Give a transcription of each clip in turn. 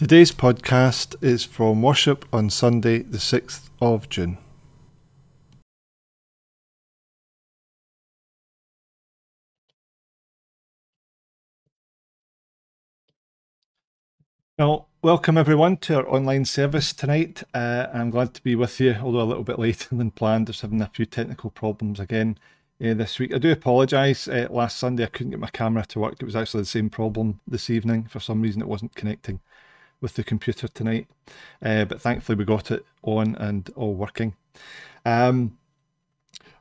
Today's podcast is from worship on Sunday, the 6th of June. Well, welcome everyone to our online service tonight. Uh, I'm glad to be with you, although a little bit later than planned. Just having a few technical problems again uh, this week. I do apologise. Uh, last Sunday I couldn't get my camera to work. It was actually the same problem this evening. For some reason, it wasn't connecting with the computer tonight. Uh, but thankfully, we got it on and all working. Um,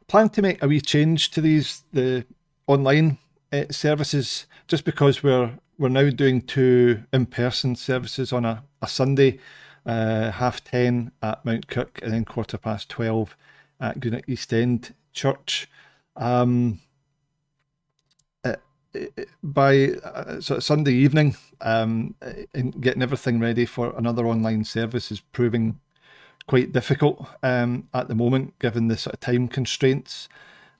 plan to make a wee change to these the online uh, services just because we're we're now doing two in-person services on a, a Sunday, uh, half ten at Mount Kirk and then quarter past twelve at Greenock East End Church. Um, by uh, of Sunday evening, um, and getting everything ready for another online service is proving quite difficult um, at the moment, given the sort of time constraints.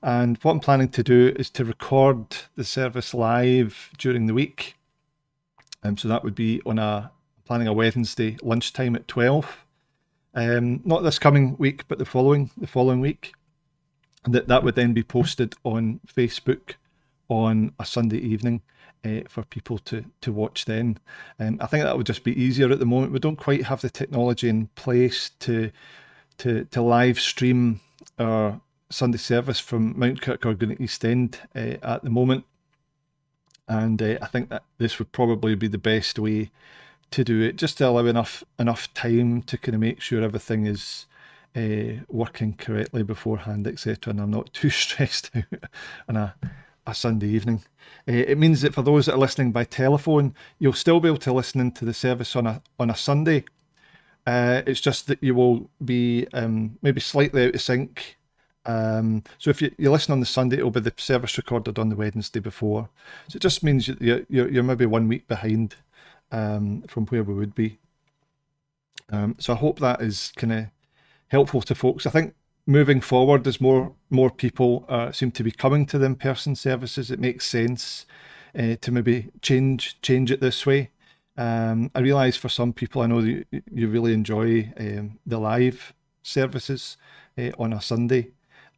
And what I'm planning to do is to record the service live during the week. Um, so that would be on a planning a Wednesday lunchtime at twelve. Um, not this coming week, but the following the following week. That that would then be posted on Facebook on a Sunday evening uh, for people to to watch. Then, um, I think that would just be easier at the moment. We don't quite have the technology in place to to to live stream our Sunday service from Mount Kirk or East End uh, at the moment and uh, I think that this would probably be the best way to do it, just to allow enough enough time to kind of make sure everything is uh, working correctly beforehand, etc. And I'm not too stressed out on a a Sunday evening. Uh, it means that for those that are listening by telephone, you'll still be able to listen into the service on a on a Sunday. Uh, it's just that you will be um, maybe slightly out of sync um, so if you, you listen on the Sunday, it'll be the service recorded on the Wednesday before. So it just means you're, you're, you're maybe one week behind um, from where we would be. Um, so I hope that is kind of helpful to folks. I think moving forward, as more more people uh, seem to be coming to the in-person services, it makes sense uh, to maybe change change it this way. Um, I realise for some people, I know you, you really enjoy um, the live services uh, on a Sunday.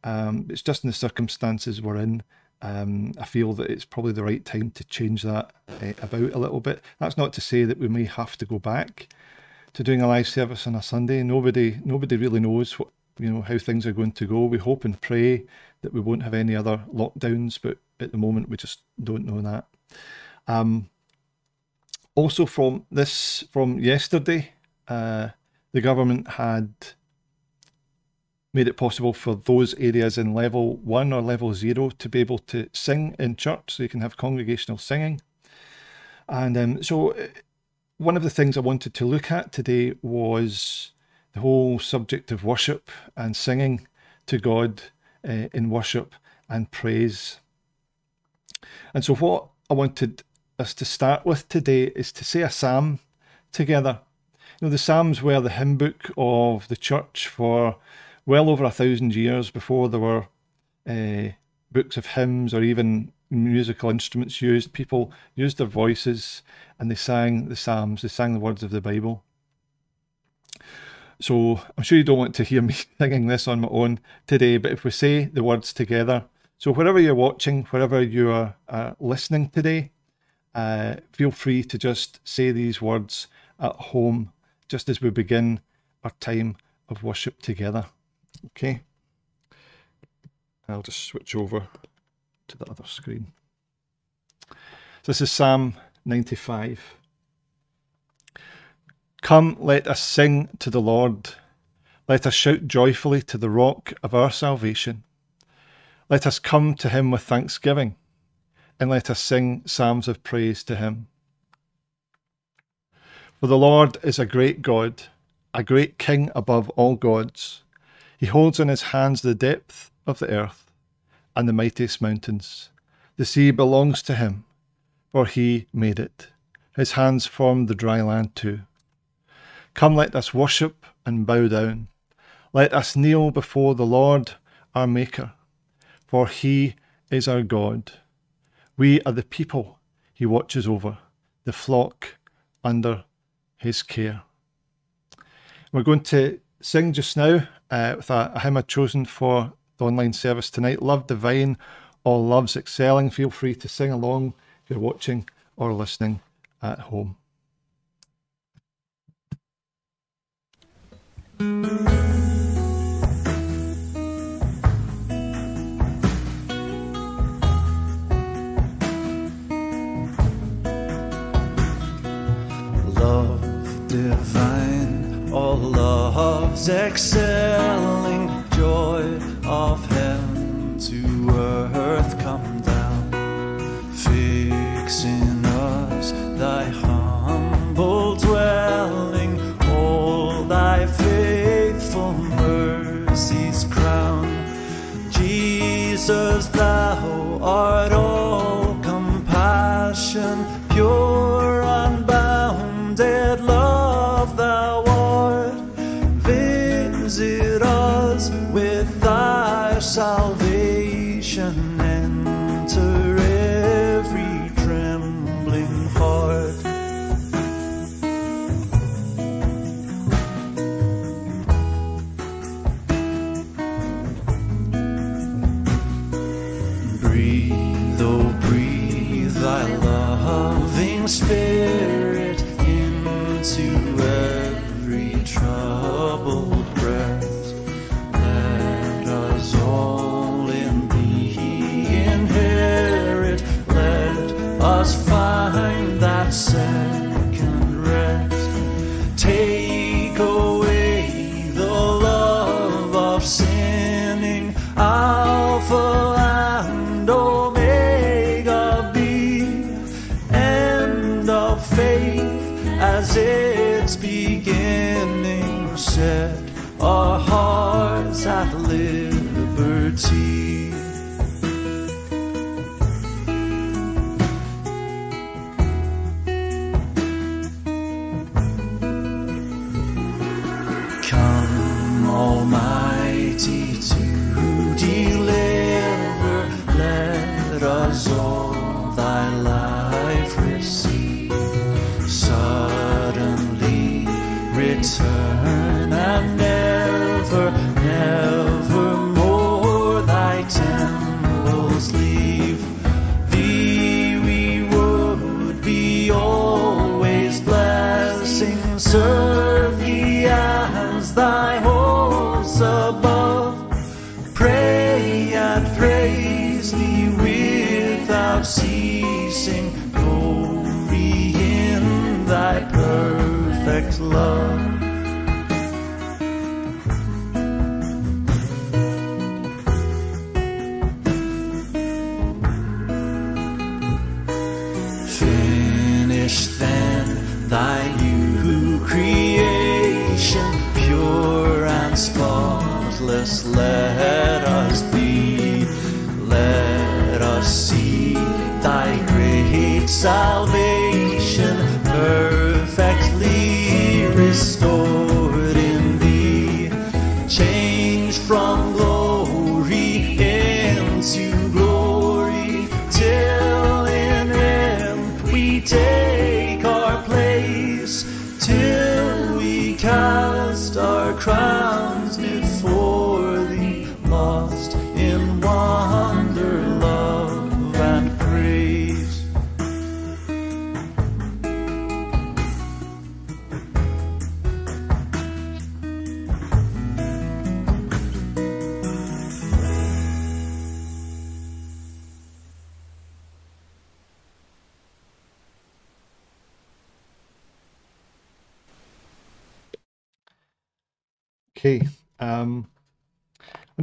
Um, it's just in the circumstances we're in. Um, I feel that it's probably the right time to change that uh, about a little bit. That's not to say that we may have to go back to doing a live service on a Sunday. Nobody, nobody really knows what you know how things are going to go. We hope and pray that we won't have any other lockdowns, but at the moment we just don't know that. Um, also, from this from yesterday, uh, the government had made it possible for those areas in level one or level zero to be able to sing in church, so you can have congregational singing. And um, so, uh, one of the things I wanted to look at today was the whole subject of worship and singing to God uh, in worship and praise. And so, what I wanted us to start with today is to say a psalm together. You know, the Psalms were the hymn book of the church for well over a thousand years before there were uh, books of hymns or even musical instruments used. People used their voices and they sang the Psalms, they sang the words of the Bible. So I'm sure you don't want to hear me singing this on my own today, but if we say the words together, so wherever you're watching, wherever you are uh, listening today, uh, feel free to just say these words at home just as we begin our time of worship together. Okay. I'll just switch over to the other screen. So this is Psalm 95. Come, let us sing to the Lord. Let us shout joyfully to the rock of our salvation. Let us come to him with thanksgiving, and let us sing psalms of praise to him. For the Lord is a great God, a great King above all gods. He holds in his hands the depth of the earth and the mightiest mountains. The sea belongs to him, for he made it. His hands formed the dry land too. Come, let us worship and bow down. Let us kneel before the Lord our Maker, for he is our God. We are the people he watches over, the flock under his care. We're going to sing just now uh, with a, a hymn I've chosen for the online service tonight Love Divine, All Loves Excelling. Feel free to sing along if you're watching or listening at home. Love divine, all loves excel. Jesus, thou liberty.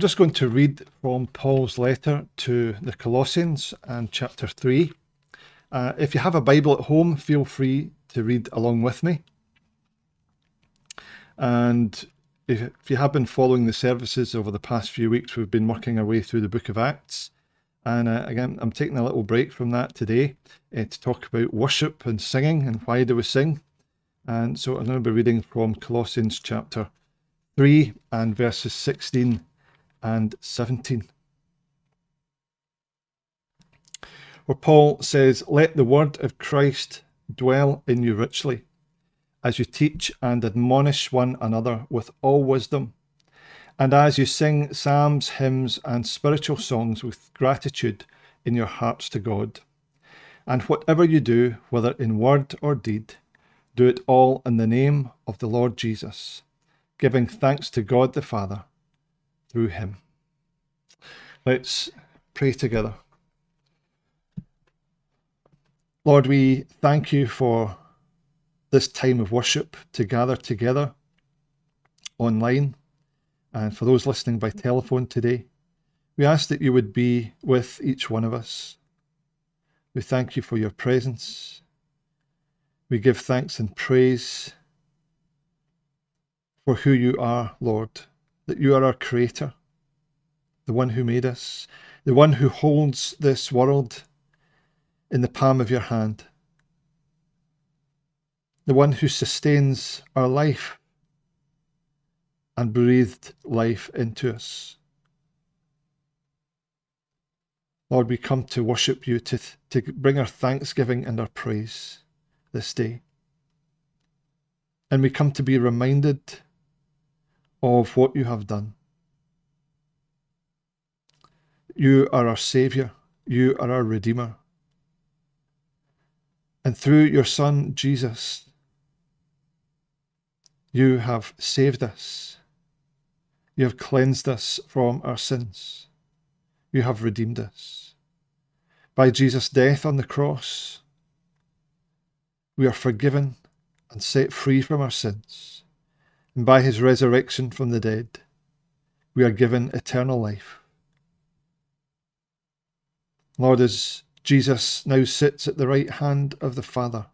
I'm just going to read from Paul's letter to the Colossians and chapter 3. Uh, if you have a Bible at home, feel free to read along with me. And if, if you have been following the services over the past few weeks, we've been working our way through the book of Acts. And uh, again, I'm taking a little break from that today uh, to talk about worship and singing and why do we sing. And so I'm going to be reading from Colossians chapter 3 and verses 16 and 17. Where Paul says, Let the word of Christ dwell in you richly, as you teach and admonish one another with all wisdom, and as you sing psalms, hymns, and spiritual songs with gratitude in your hearts to God. And whatever you do, whether in word or deed, do it all in the name of the Lord Jesus, giving thanks to God the Father through him. Let's pray together. Lord, we thank you for this time of worship to gather together online and for those listening by telephone today. We ask that you would be with each one of us. We thank you for your presence. We give thanks and praise for who you are, Lord, that you are our Creator, the one who made us, the one who holds this world in the palm of your hand, the one who sustains our life and breathed life into us. Lord, we come to worship you, to, to bring our thanksgiving and our praise this day. And we come to be reminded of what you have done. You are our Saviour, you are our Redeemer. And through your Son, Jesus, you have saved us. You have cleansed us from our sins. You have redeemed us. By Jesus' death on the cross, we are forgiven and set free from our sins. And by his resurrection from the dead, we are given eternal life. Lord, as Jesus now sits at the right hand of the Father,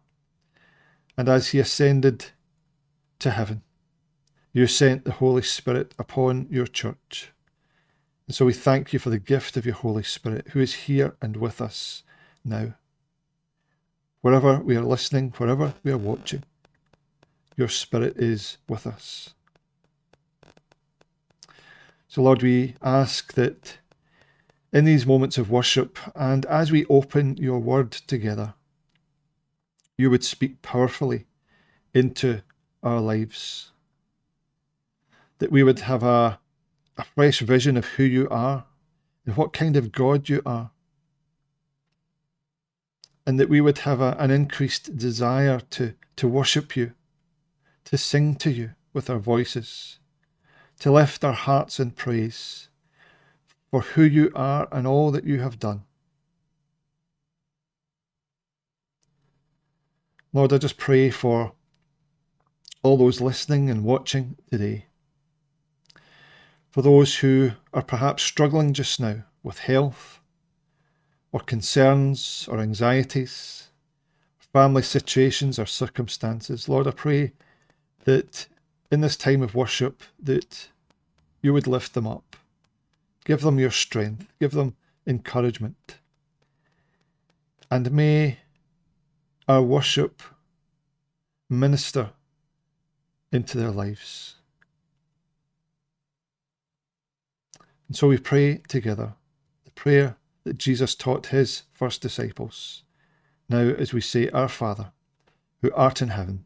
and as he ascended to heaven, you sent the Holy Spirit upon your church. And so we thank you for the gift of your Holy Spirit who is here and with us now. Wherever we are listening, wherever we are watching, your Spirit is with us. So, Lord, we ask that in these moments of worship and as we open your word together, you would speak powerfully into our lives. That we would have a, a fresh vision of who you are and what kind of God you are. And that we would have a, an increased desire to, to worship you, to sing to you with our voices, to lift our hearts in praise for who you are and all that you have done. Lord, I just pray for all those listening and watching today. For those who are perhaps struggling just now with health, or concerns, or anxieties, family situations, or circumstances, Lord, I pray that in this time of worship that you would lift them up Give them your strength. Give them encouragement. And may our worship minister into their lives. And so we pray together the prayer that Jesus taught his first disciples. Now, as we say, Our Father, who art in heaven,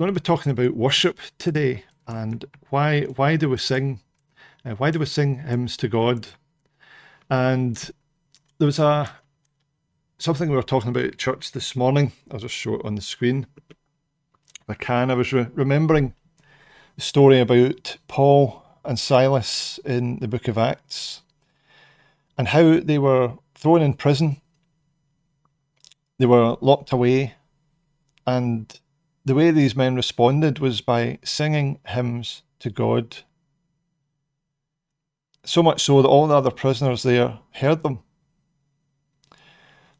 going to be talking about worship today, and why why do we sing? Uh, why do we sing hymns to God? And there was a something we were talking about at church this morning. I'll just show it on the screen. I can, I was re- remembering the story about Paul and Silas in the book of Acts and how they were thrown in prison. They were locked away. And the way these men responded was by singing hymns to God so much so that all the other prisoners there heard them.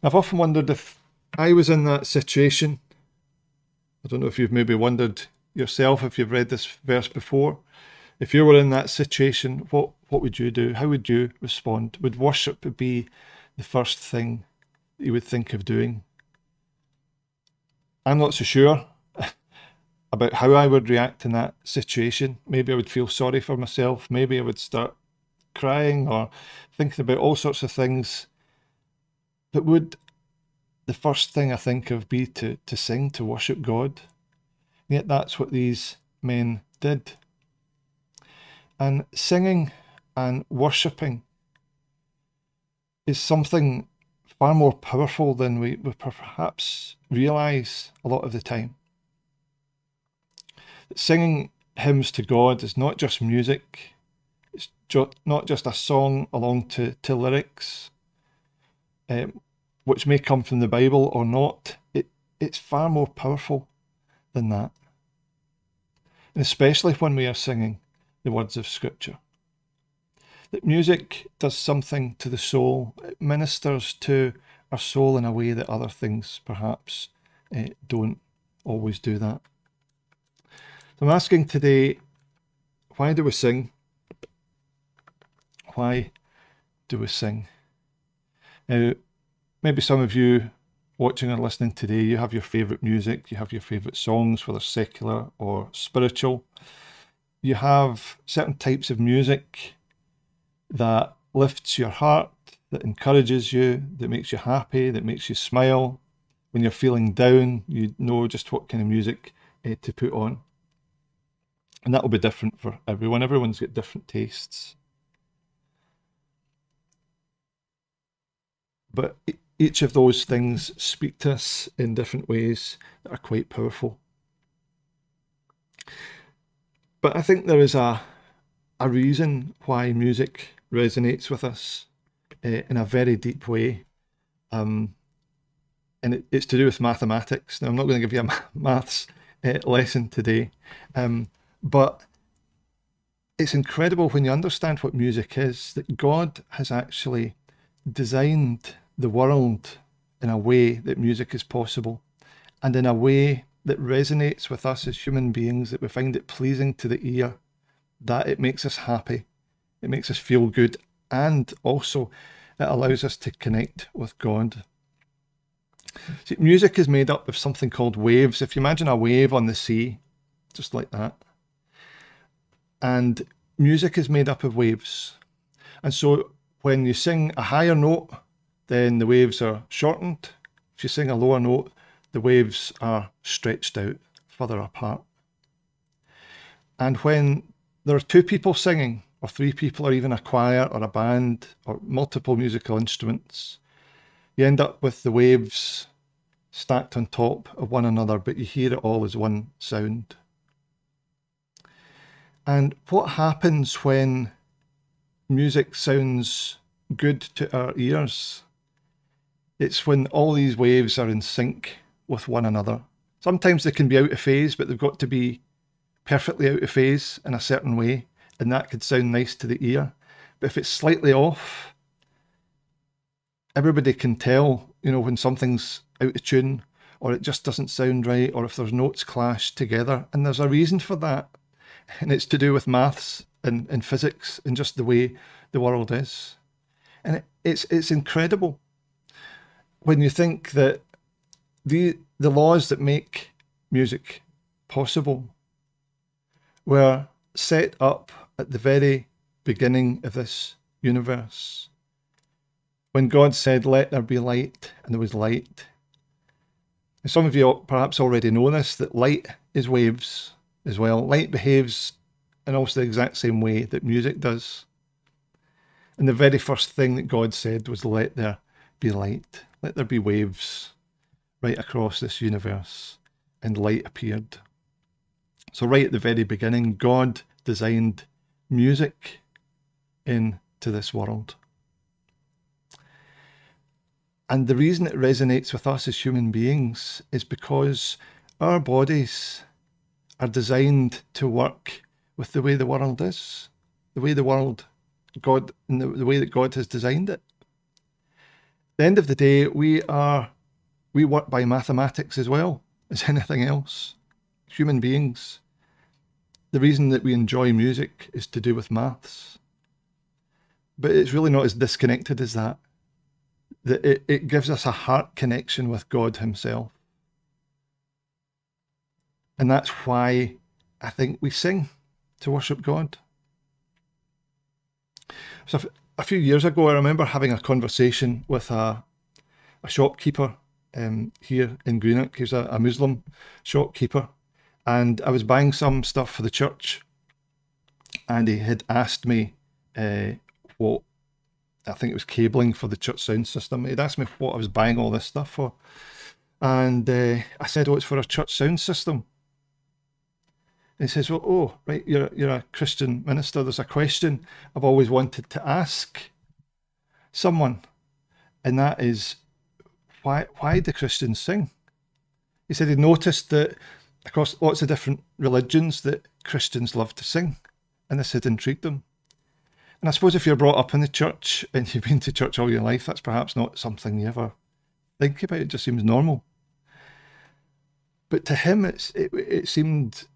I've often wondered if I was in that situation. I don't know if you've maybe wondered yourself if you've read this verse before. If you were in that situation, what, what would you do? How would you respond? Would worship be the first thing you would think of doing? I'm not so sure about how I would react in that situation. Maybe I would feel sorry for myself. Maybe I would start crying or thinking about all sorts of things. But would the first thing I think of be to, to sing, to worship God? And yet that's what these men did. And singing and worshipping is something far more powerful than we, we perhaps realise a lot of the time. Singing hymns to God is not just music, it's jo- not just a song along to, to lyrics, um, which may come from the Bible or not. It, it's far more powerful than that. And especially when we are singing the words of Scripture. That music does something to the soul, it ministers to our soul in a way that other things perhaps uh, don't always do that. So I'm asking today why do we sing? Why do we sing? Now, maybe some of you watching or listening today, you have your favourite music, you have your favourite songs, whether secular or spiritual. You have certain types of music that lifts your heart, that encourages you, that makes you happy, that makes you smile. When you're feeling down, you know just what kind of music uh, to put on. And that will be different for everyone. Everyone's got different tastes. But each of those things speak to us in different ways that are quite powerful. But I think there is a, a reason why music resonates with us uh, in a very deep way. Um, and it, it's to do with mathematics. Now, I'm not going to give you a maths uh, lesson today, um, but it's incredible when you understand what music is that God has actually designed the world in a way that music is possible and in a way that resonates with us as human beings, that we find it pleasing to the ear, that it makes us happy, it makes us feel good, and also it allows us to connect with God. See, music is made up of something called waves. If you imagine a wave on the sea, just like that, and music is made up of waves. And so when you sing a higher note, then the waves are shortened. If you sing a lower note, the waves are stretched out further apart. And when there are two people singing, or three people, or even a choir, or a band, or multiple musical instruments, you end up with the waves stacked on top of one another, but you hear it all as one sound. And what happens when music sounds good to our ears it's when all these waves are in sync with one another. Sometimes they can be out of phase, but they've got to be perfectly out of phase in a certain way, and that could sound nice to the ear. But if it's slightly off, everybody can tell, you know, when something's out of tune or it just doesn't sound right, or if there's notes clash together. And there's a reason for that. And it's to do with maths and, and physics and just the way the world is. And it, it's it's incredible when you think that the the laws that make music possible were set up at the very beginning of this universe. When God said, Let there be light, and there was light. And some of you perhaps already know this that light is waves as well. Light behaves in almost the exact same way that music does. And the very first thing that God said was, Let there be light. Let there be waves right across this universe. And light appeared. So, right at the very beginning, God designed music into this world. And the reason it resonates with us as human beings is because our bodies are designed to work with the way the world is, the way the world, God, and the, the way that God has designed it the end of the day, we are we work by mathematics as well as anything else. human beings, the reason that we enjoy music is to do with maths. But it's really not as disconnected as that. That it, it gives us a heart connection with God Himself. And that's why I think we sing to worship God. So a few years ago, I remember having a conversation with a, a shopkeeper um, here in Greenock. He's a, a Muslim shopkeeper. And I was buying some stuff for the church. And he had asked me uh, what, I think it was cabling for the church sound system. He'd asked me what I was buying all this stuff for. And uh, I said, oh, it's for a church sound system. He says, well, oh, right, you're, you're a Christian minister. There's a question I've always wanted to ask someone. And that is, why, why do Christians sing? He said he noticed that across lots of different religions that Christians love to sing. And this had intrigued him. And I suppose if you're brought up in the church and you've been to church all your life, that's perhaps not something you ever think about. It just seems normal. But to him, it's, it, it seemed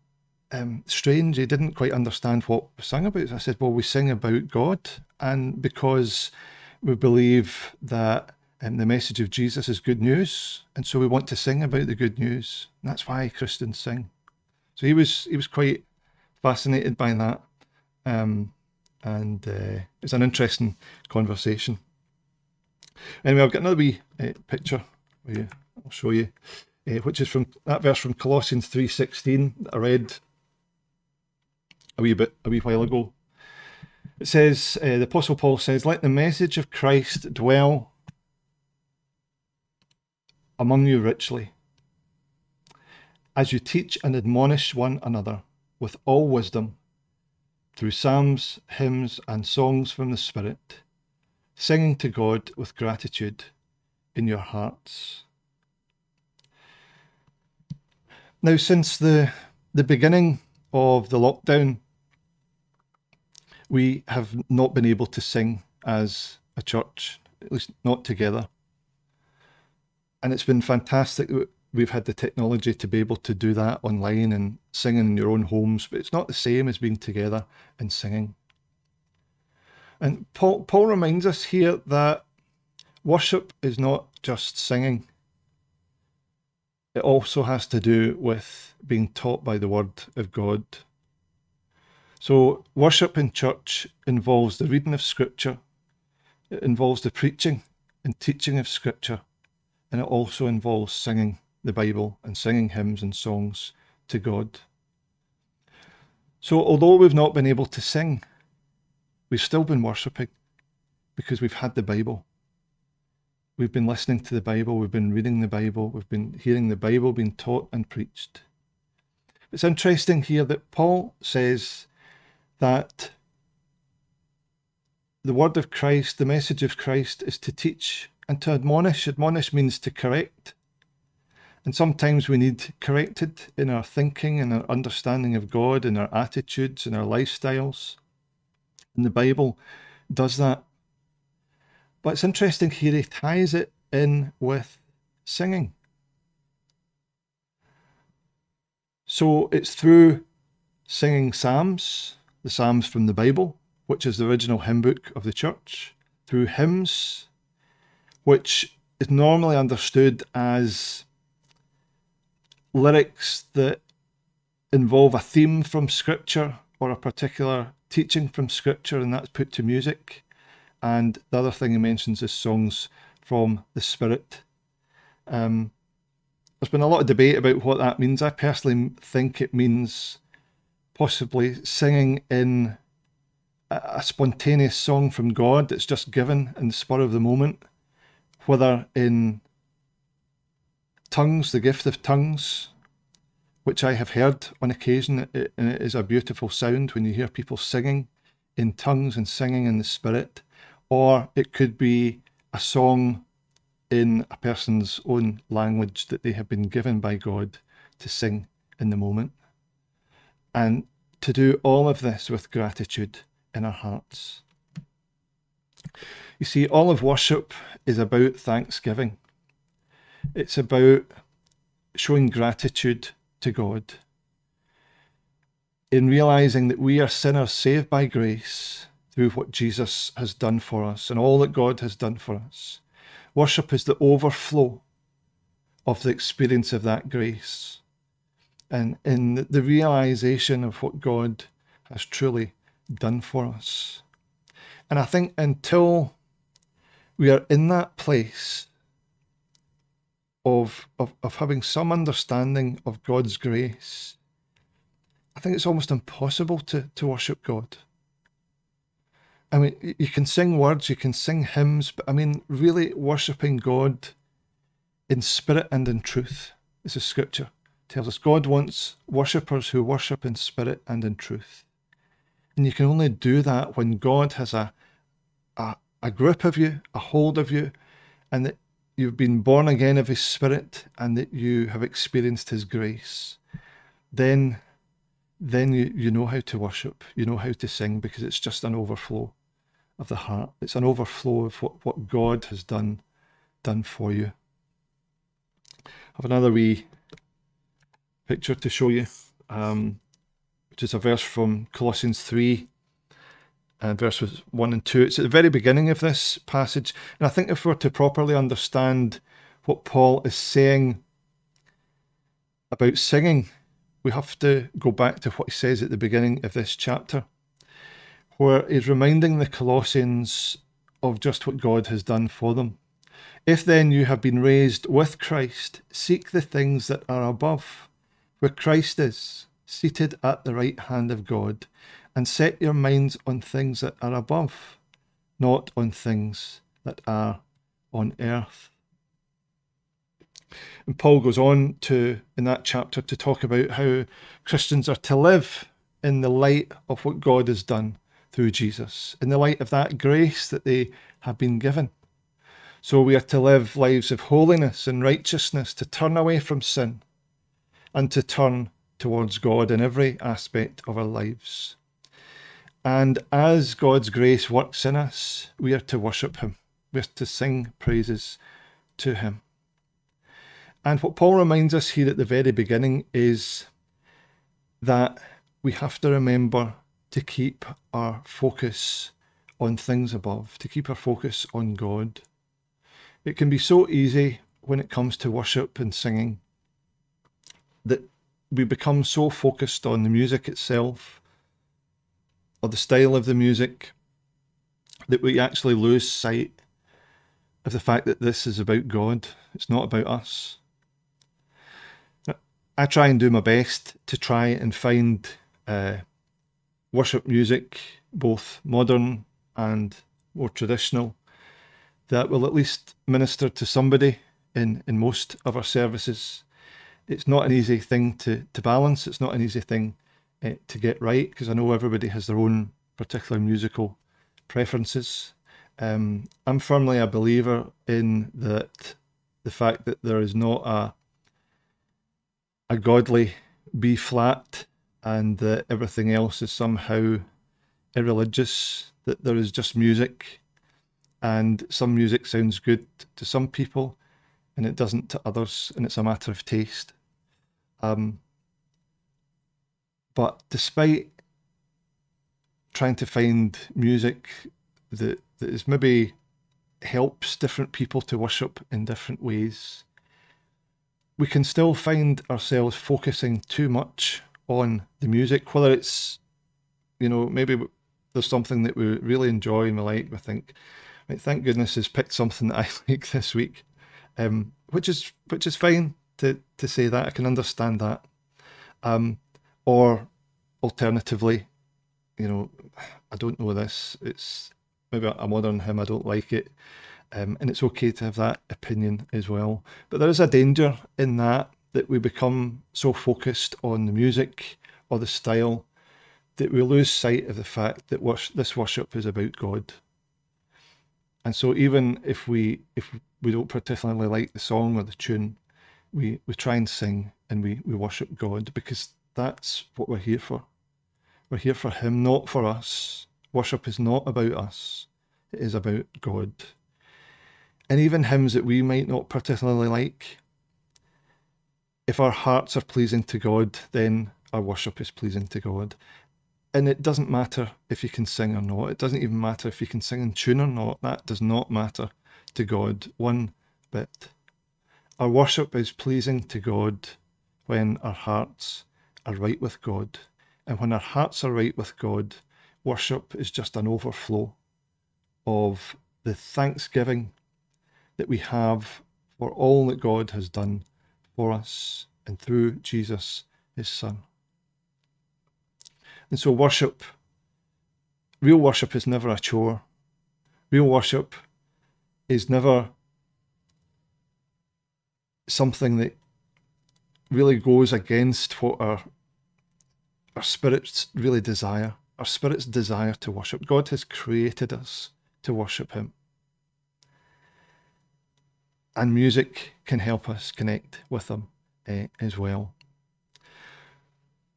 um, strange. He didn't quite understand what we sang about. I said, well, we sing about God. And because we believe that um, the message of Jesus is good news. And so we want to sing about the good news. And that's why Christians sing. So he was he was quite fascinated by that. Um, and uh, it's an interesting conversation. Anyway, I've got another wee uh, picture for you. I'll show you, uh, which is from that verse from Colossians three sixteen that I read a wee bit a wee while ago. It says uh, the Apostle Paul says, "Let the message of Christ dwell among you richly, as you teach and admonish one another with all wisdom." Through psalms, hymns, and songs from the Spirit, singing to God with gratitude in your hearts. Now, since the, the beginning of the lockdown, we have not been able to sing as a church, at least not together. And it's been fantastic that we've had the technology to be able to do that online and singing in your own homes, but it's not the same as being together and singing. And Paul, Paul reminds us here that worship is not just singing. It also has to do with being taught by the Word of God. So, worship in church involves the reading of Scripture, it involves the preaching and teaching of Scripture, and it also involves singing the Bible and singing hymns and songs to God. So, although we've not been able to sing, we've still been worshipping because we've had the Bible. We've been listening to the Bible, we've been reading the Bible, we've been hearing the Bible being taught and preached. It's interesting here that Paul says that the word of Christ, the message of Christ, is to teach and to admonish. Admonish means to correct. And sometimes we need corrected in our thinking and our understanding of God and our attitudes and our lifestyles. And the Bible does that. But it's interesting here, he ties it in with singing. So it's through singing psalms, the psalms from the Bible, which is the original hymn book of the church, through hymns, which is normally understood as lyrics that involve a theme from scripture or a particular teaching from scripture, and that's put to music. And the other thing he mentions is songs from the Spirit. Um, there's been a lot of debate about what that means. I personally think it means possibly singing in a, a spontaneous song from God that's just given in the spur of the moment, whether in tongues, the gift of tongues, which I have heard on occasion, and it is a beautiful sound when you hear people singing in tongues and singing in the spirit, or it could be a song in a person's own language that they have been given by God to sing in the moment. And to do all of this with gratitude in our hearts. You see, all of worship is about thanksgiving. It's about showing gratitude to God in realizing that we are sinners saved by grace through what Jesus has done for us and all that God has done for us. Worship is the overflow of the experience of that grace and in the realization of what God has truly done for us. And I think until we are in that place of, of, of having some understanding of God's grace, I think it's almost impossible to, to worship God. I mean, you can sing words, you can sing hymns, but I mean, really worshipping God in spirit and in truth is a scripture tells us God wants worshippers who worship in spirit and in truth. And you can only do that when God has a, a, a grip of you, a hold of you, and that you've been born again of His Spirit and that you have experienced His grace. Then, then you, you know how to worship, you know how to sing because it's just an overflow of the heart. It's an overflow of what, what God has done done for you. I have another wee picture to show you, um, which is a verse from Colossians 3, and verses 1 and 2. It's at the very beginning of this passage. And I think if we're to properly understand what Paul is saying about singing, we have to go back to what he says at the beginning of this chapter, where he's reminding the Colossians of just what God has done for them. If then you have been raised with Christ, seek the things that are above where Christ is, seated at the right hand of God, and set your minds on things that are above, not on things that are on earth. And Paul goes on to, in that chapter, to talk about how Christians are to live in the light of what God has done through Jesus, in the light of that grace that they have been given. So we are to live lives of holiness and righteousness, to turn away from sin, and to turn towards God in every aspect of our lives. And as God's grace works in us, we are to worship Him, we are to sing praises to Him. And what Paul reminds us here at the very beginning is that we have to remember to keep our focus on things above, to keep our focus on God. It can be so easy when it comes to worship and singing that we become so focused on the music itself or the style of the music that we actually lose sight of the fact that this is about God. It's not about us. I try and do my best to try and find uh, worship music, both modern and more traditional, that will at least minister to somebody in, in most of our services it's not an easy thing to, to balance. It's not an easy thing uh, to get right because I know everybody has their own particular musical preferences. Um, I'm firmly a believer in that the fact that there is not a a godly B flat and that everything else is somehow irreligious, that there is just music and some music sounds good to some people and it doesn't to others, and it's a matter of taste. Um, but despite trying to find music that, that is maybe helps different people to worship in different ways, we can still find ourselves focusing too much on the music, whether it's, you know, maybe there's something that we really enjoy and we like. We think, thank goodness has picked something that I like this week um, which is which is fine to to say that. I can understand that. Um, or alternatively, you know, I don't know this. It's maybe I'm modern hymn. I don't like it. Um, and it's okay to have that opinion as well. But there is a danger in that that we become so focused on the music or the style that we lose sight of the fact that wor- this worship is about God. And so even if we if we don't particularly like the song or the tune, we, we try and sing and we, we worship God because that's what we're here for. We're here for Him, not for us. Worship is not about us, it is about God. And even hymns that we might not particularly like, if our hearts are pleasing to God, then our worship is pleasing to God. And it doesn't matter if you can sing or not. It doesn't even matter if you can sing in tune or not. That does not matter to God one bit. Our worship is pleasing to God when our hearts are right with God. And when our hearts are right with God, worship is just an overflow of the thanksgiving that we have for all that God has done for us and through Jesus, his Son. And so, worship, real worship is never a chore. Real worship is never something that really goes against what our our spirits really desire. Our spirits desire to worship. God has created us to worship Him. And music can help us connect with Him uh, as well.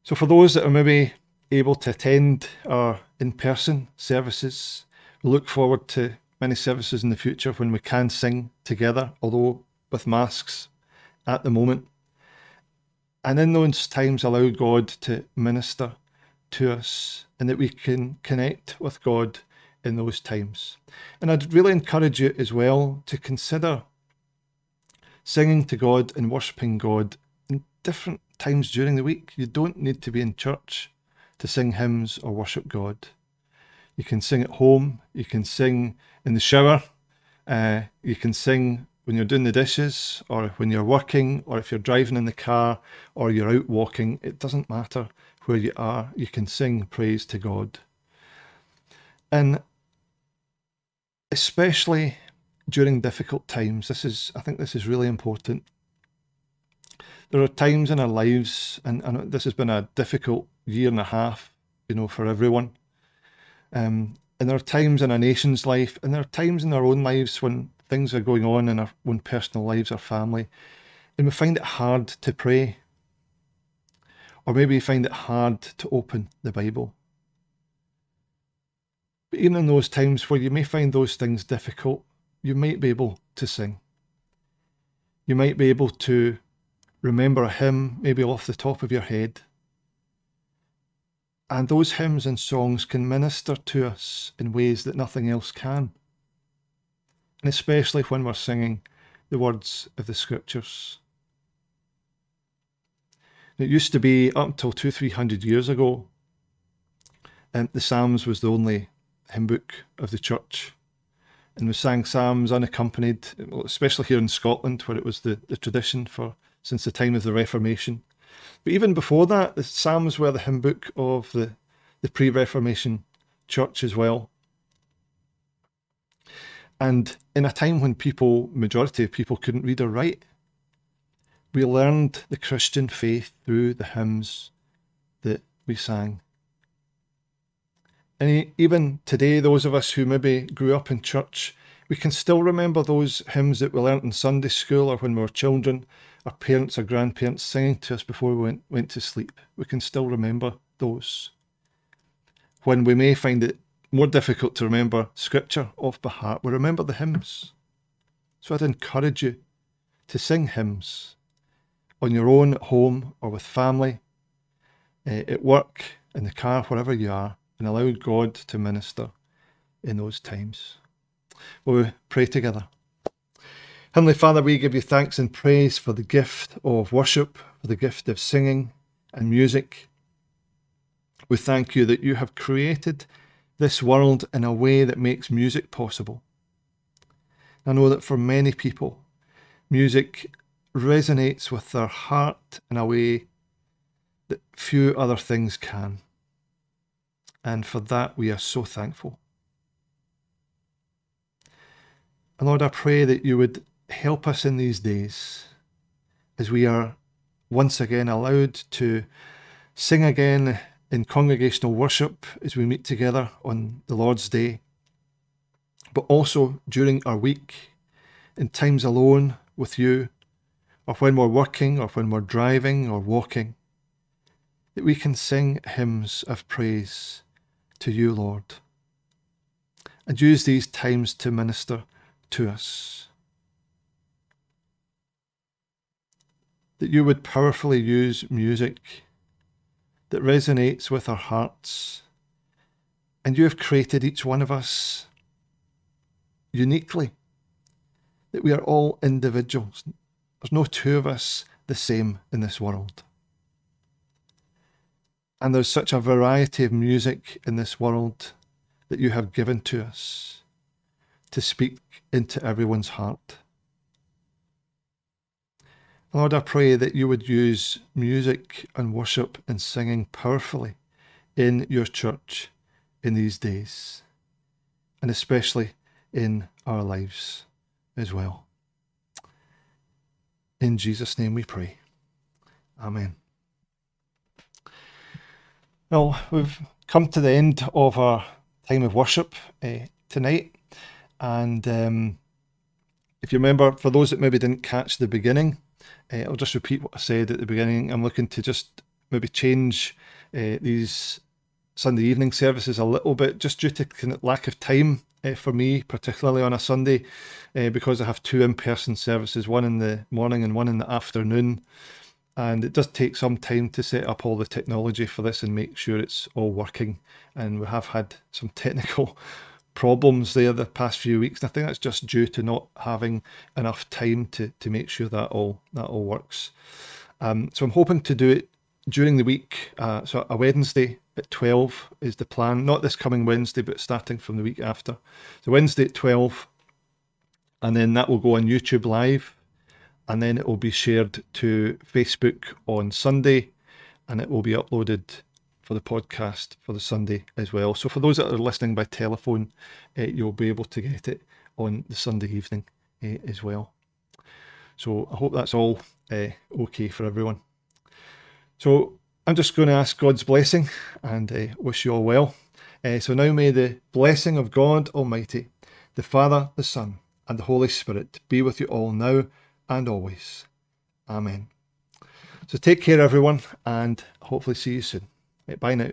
So, for those that are maybe able to attend our in person services, we look forward to many services in the future when we can sing together, although with masks at the moment. And in those times, allow God to minister to us and that we can connect with God in those times. And I'd really encourage you as well to consider singing to God and worshipping God in different times during the week. You don't need to be in church to sing hymns or worship God. You can sing at home, you can sing in the shower, uh, you can sing when you're doing the dishes, or when you're working, or if you're driving in the car, or you're out walking. It doesn't matter where you are, you can sing praise to God. And especially during difficult times, this is, I think this is really important. There are times in our lives, and, and this has been a difficult year and a half, you know, for everyone. Um, and there are times in a nation's life, and there are times in our own lives when things are going on in our own personal lives, our family, and we find it hard to pray. Or maybe you find it hard to open the Bible. But even in those times where you may find those things difficult, you might be able to sing. You might be able to remember a hymn, maybe off the top of your head. And those hymns and songs can minister to us in ways that nothing else can and especially when we're singing the words of the scriptures. It used to be up until two, three hundred years ago, and the Psalms was the only hymn book of the church. And we sang Psalms unaccompanied, especially here in Scotland, where it was the, the tradition for since the time of the Reformation. But even before that, the Psalms were the hymn book of the, the pre Reformation church as well. And in a time when people, majority of people, couldn't read or write, we learned the Christian faith through the hymns that we sang. And even today, those of us who maybe grew up in church, we can still remember those hymns that we learnt in Sunday school or when we were children, our parents or grandparents singing to us before we went, went to sleep. We can still remember those. When we may find it more difficult to remember scripture off by heart, we remember the hymns. So I'd encourage you to sing hymns on your own at home or with family, uh, at work, in the car, wherever you are, and allow God to minister in those times. Will we pray together? Heavenly Father, we give you thanks and praise for the gift of worship, for the gift of singing and music. We thank you that you have created this world in a way that makes music possible. I know that for many people, music resonates with their heart in a way that few other things can. And for that, we are so thankful. And Lord, I pray that you would help us in these days as we are once again allowed to sing again in congregational worship as we meet together on the Lord's Day, but also during our week, in times alone with you, or when we're working, or when we're driving or walking, that we can sing hymns of praise to you, Lord, and use these times to minister to us. That you would powerfully use music that resonates with our hearts. And you have created each one of us uniquely, that we are all individuals. There's no two of us the same in this world. And there's such a variety of music in this world that you have given to us to speak into everyone's heart. Lord, I pray that you would use music and worship and singing powerfully in your church in these days, and especially in our lives as well. In Jesus' name we pray. Amen. Well, we've come to the end of our time of worship uh, tonight. And um, if you remember, for those that maybe didn't catch the beginning, uh, I'll just repeat what I said at the beginning. I'm looking to just maybe change uh, these Sunday evening services a little bit, just due to lack of time uh, for me, particularly on a Sunday, because I have two in person services, one in the morning and one in the afternoon and it does take some time to set up all the technology for this and make sure it's all working. And we have had some technical problems there the past few weeks. And I think that's just due to not having enough time to to make sure that all that all works. Um, so I'm hoping to do it during the week. Uh, so a Wednesday at 12 is the plan. Not this coming Wednesday, but starting from the week after. So Wednesday at 12, and then that will go on YouTube Live and then it will be shared to Facebook on Sunday and it will be uploaded for the podcast for the Sunday as well. So for those that are listening by telephone, uh, you'll be able to get it on the Sunday evening uh, as well. So I hope that's all uh, okay for everyone. So I'm just going to ask God's blessing and wish you all well. so now may the blessing of God Almighty, the Father, the Son, and the Holy Spirit be with you all now and always. Amen. So take care, everyone, and hopefully see you soon. Bye now.